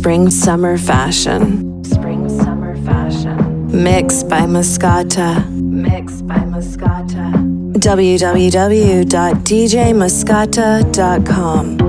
spring summer fashion. Spring summer fashion. Mixed by Mascota. Mixed by Mascota. www.djmascota.com.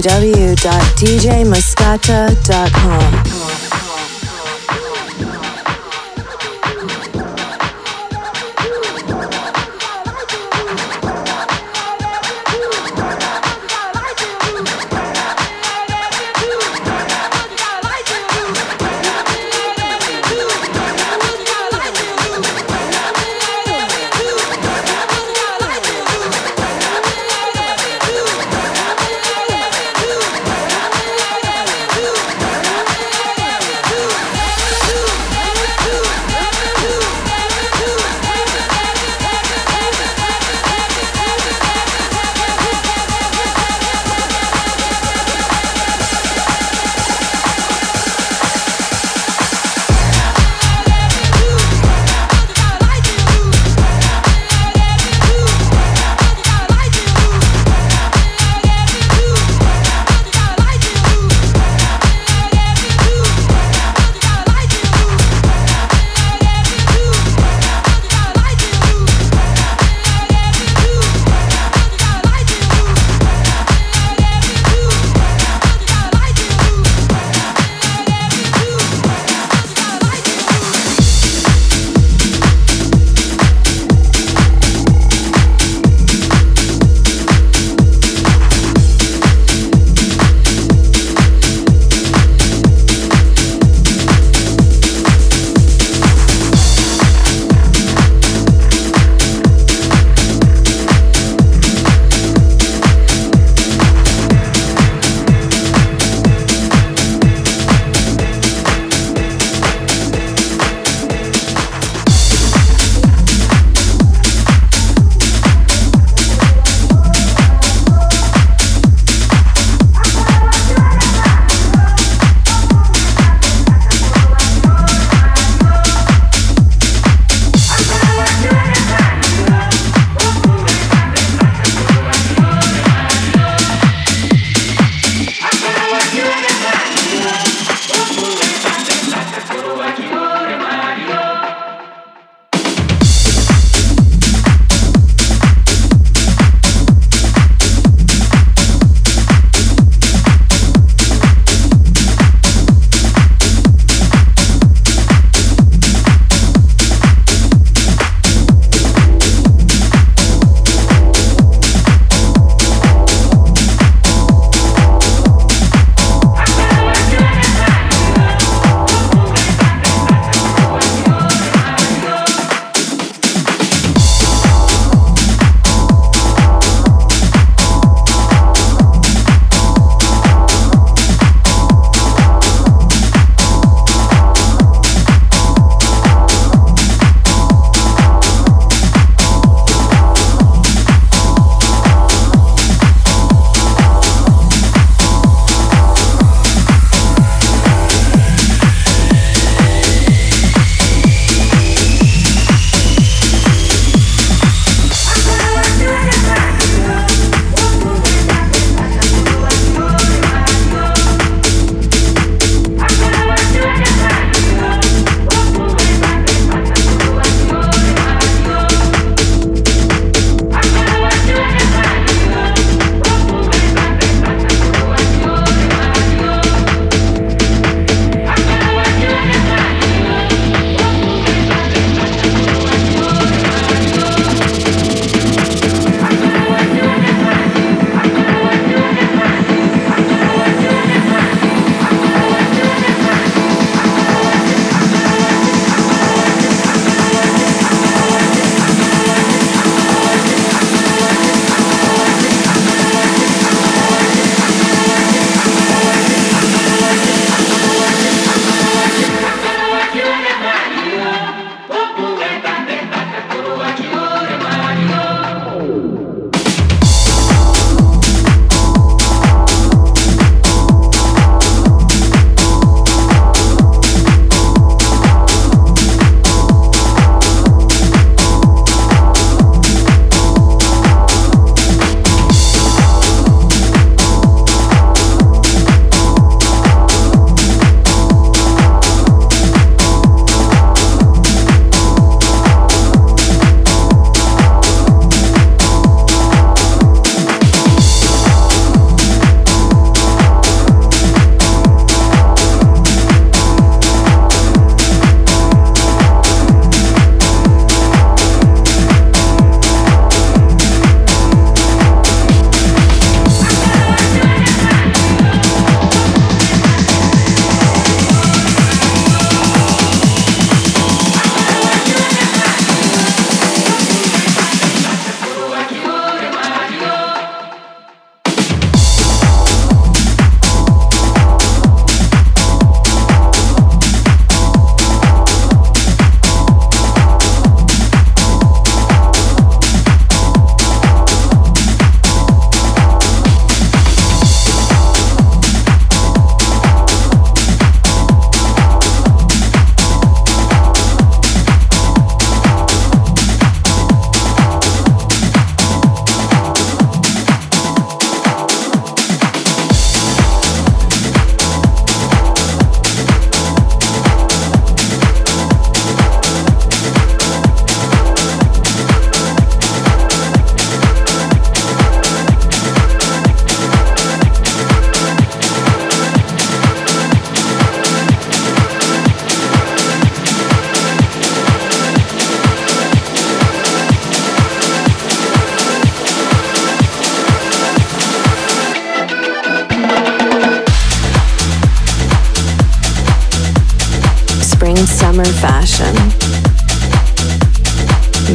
www.djmascota.com.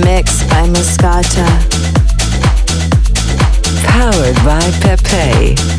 Mixed by Mascota. Powered by Pepe.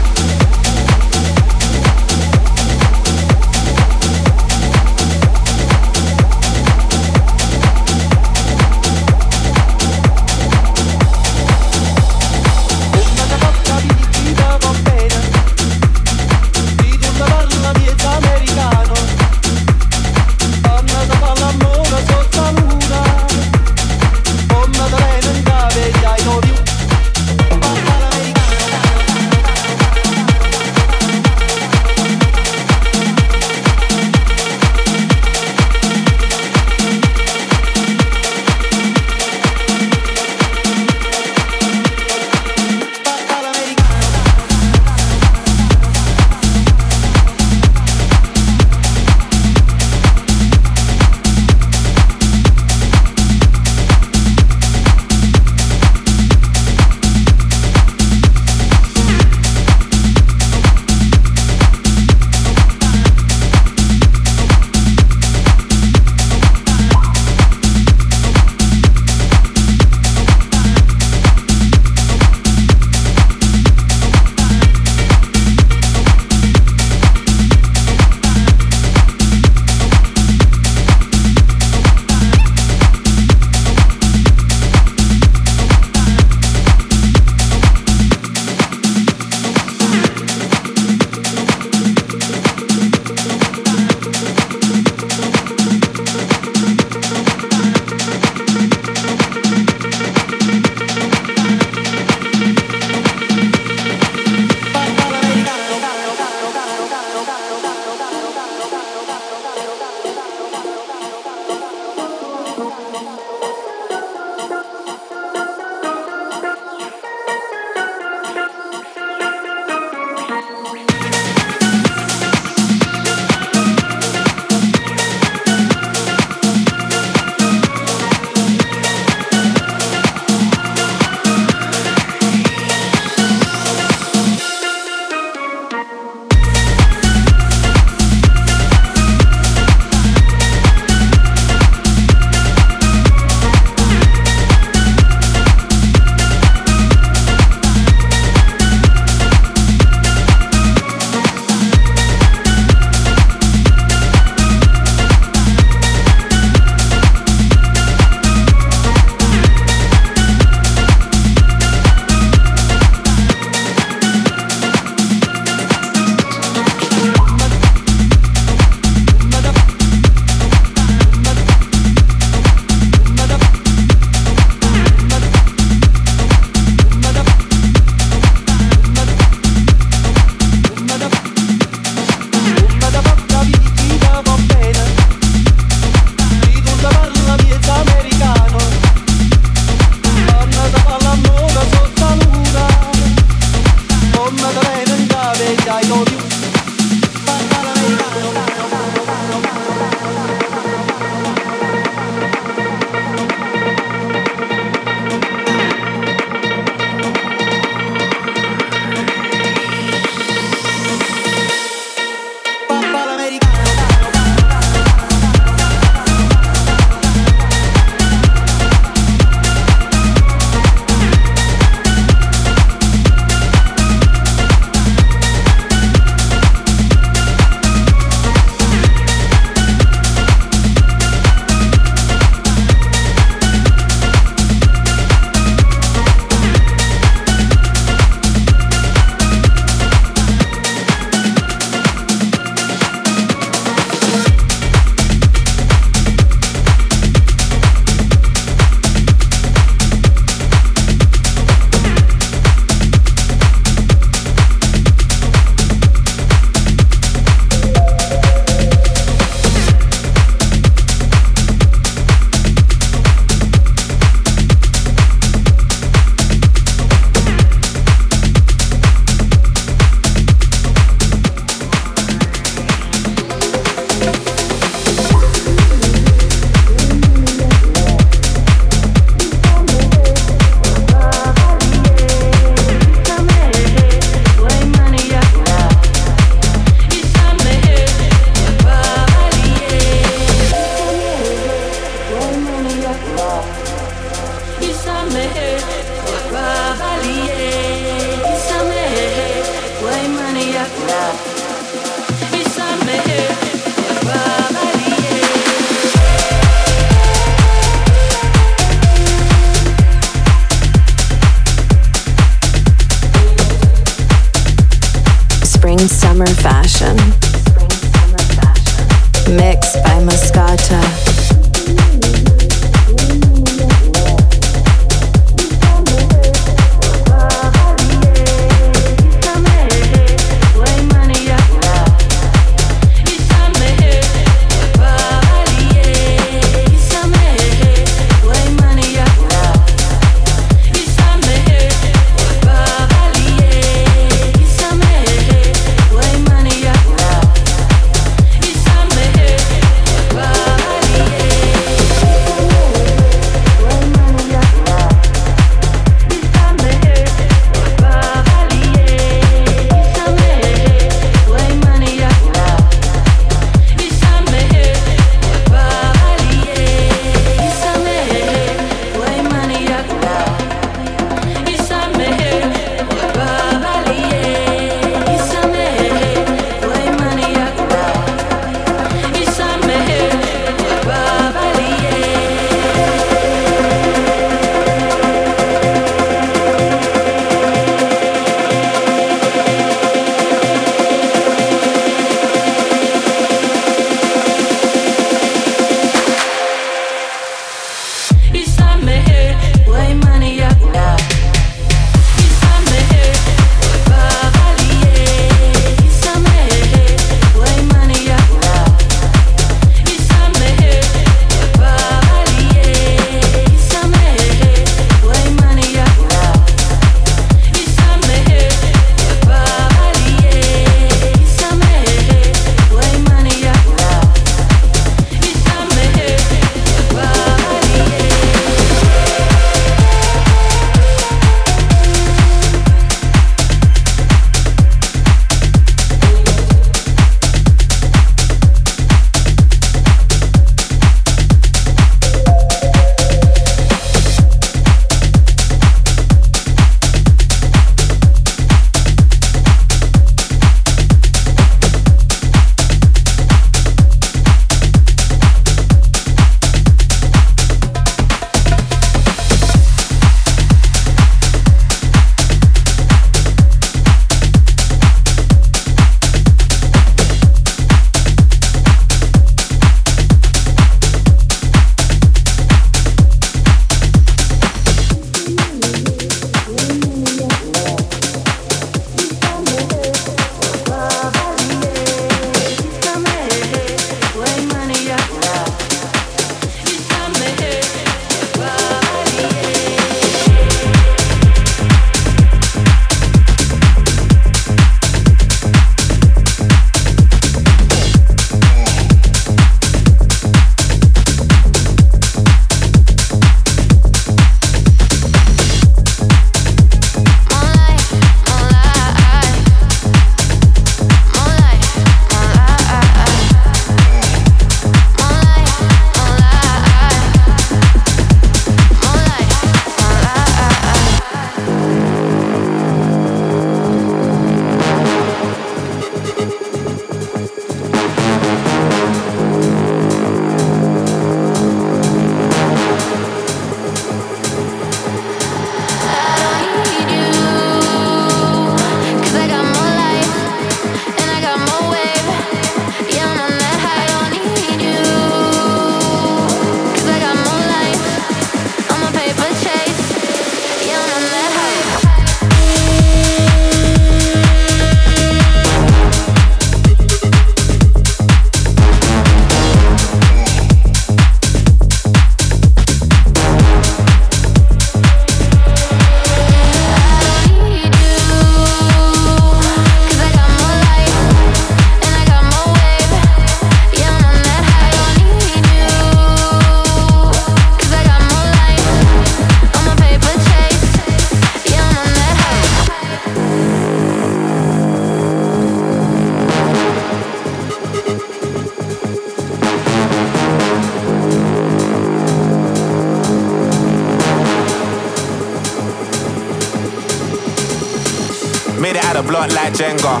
Made it out of block like Jenga.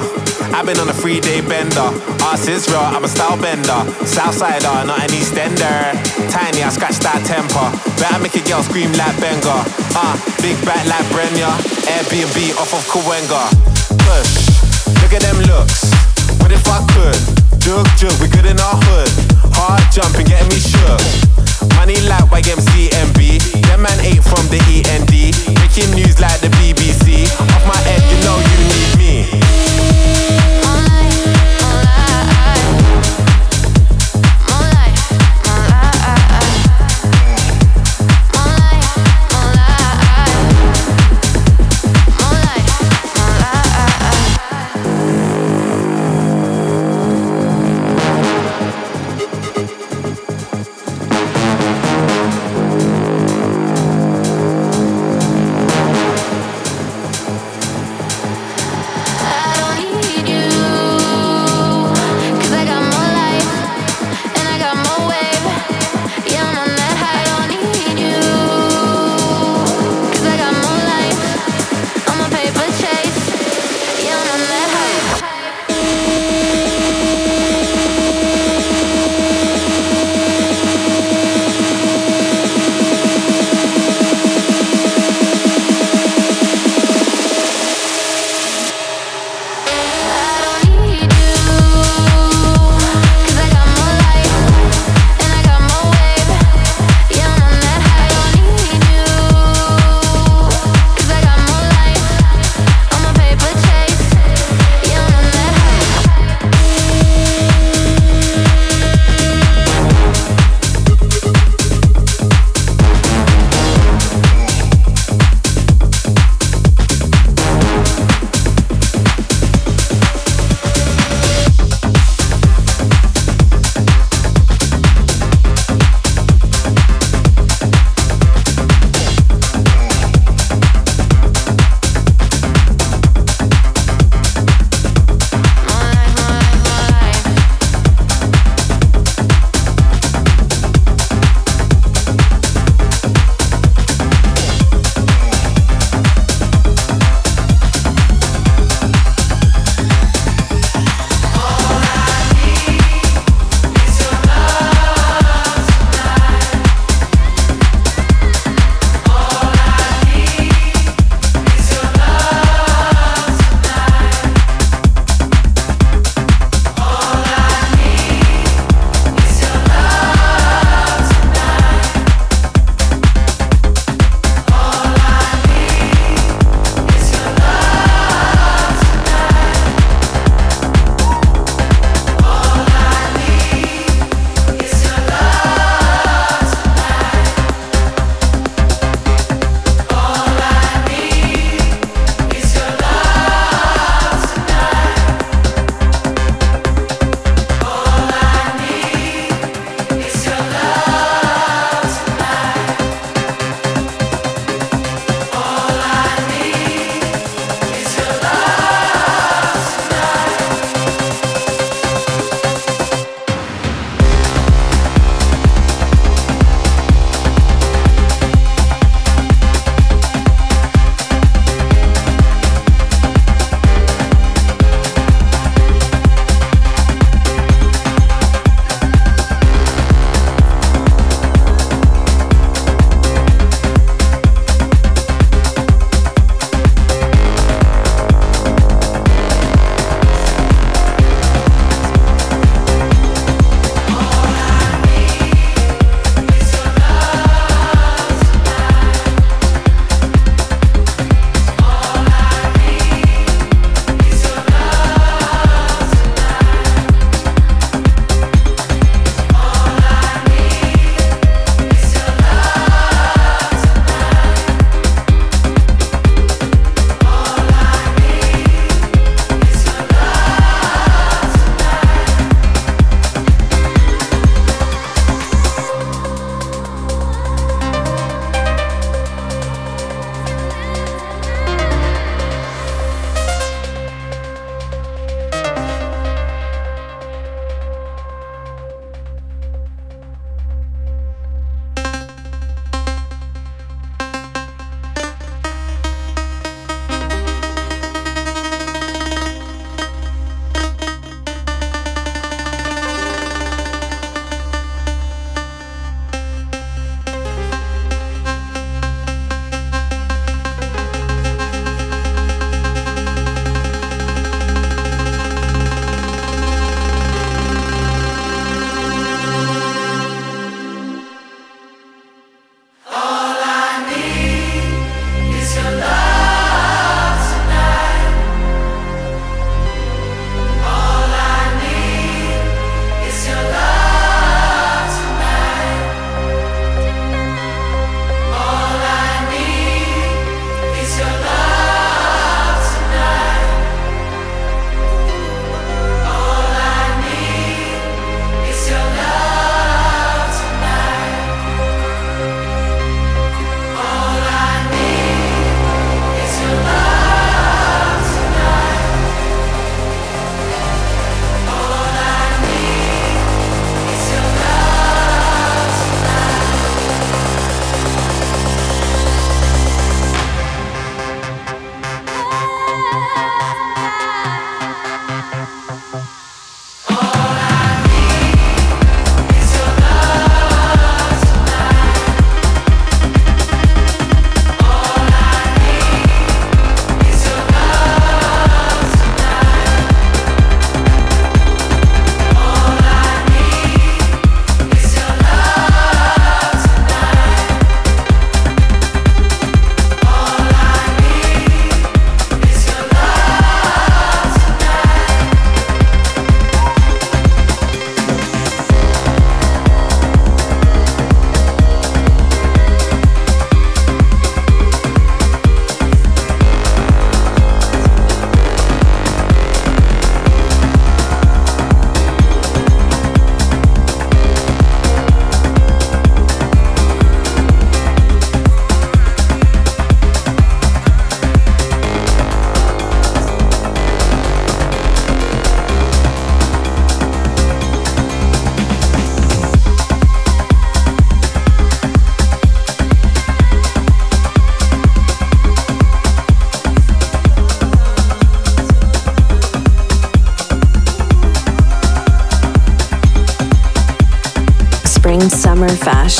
I've been on a three day bender. Arse is real, I'm a style bender. Southsider, not an Eastender. Tiny, I scratch that temper. Better make a girl scream like Benga. Ah, uh, big back like Brenya. Airbnb off of Kawenga. Push, look at them looks. What if I could? Jug, jug, we good in our hood. Hard jumping, getting me shook. Money like YMCMB. Them man ate from the END. Making news like the BBC. Off my head, you know you need me.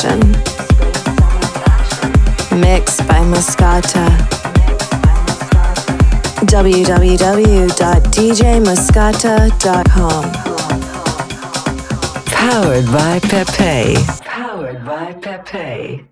Fashion. Mixed by Mascota. www.djmascota.com. Powered by Pepe. Powered by Pepe.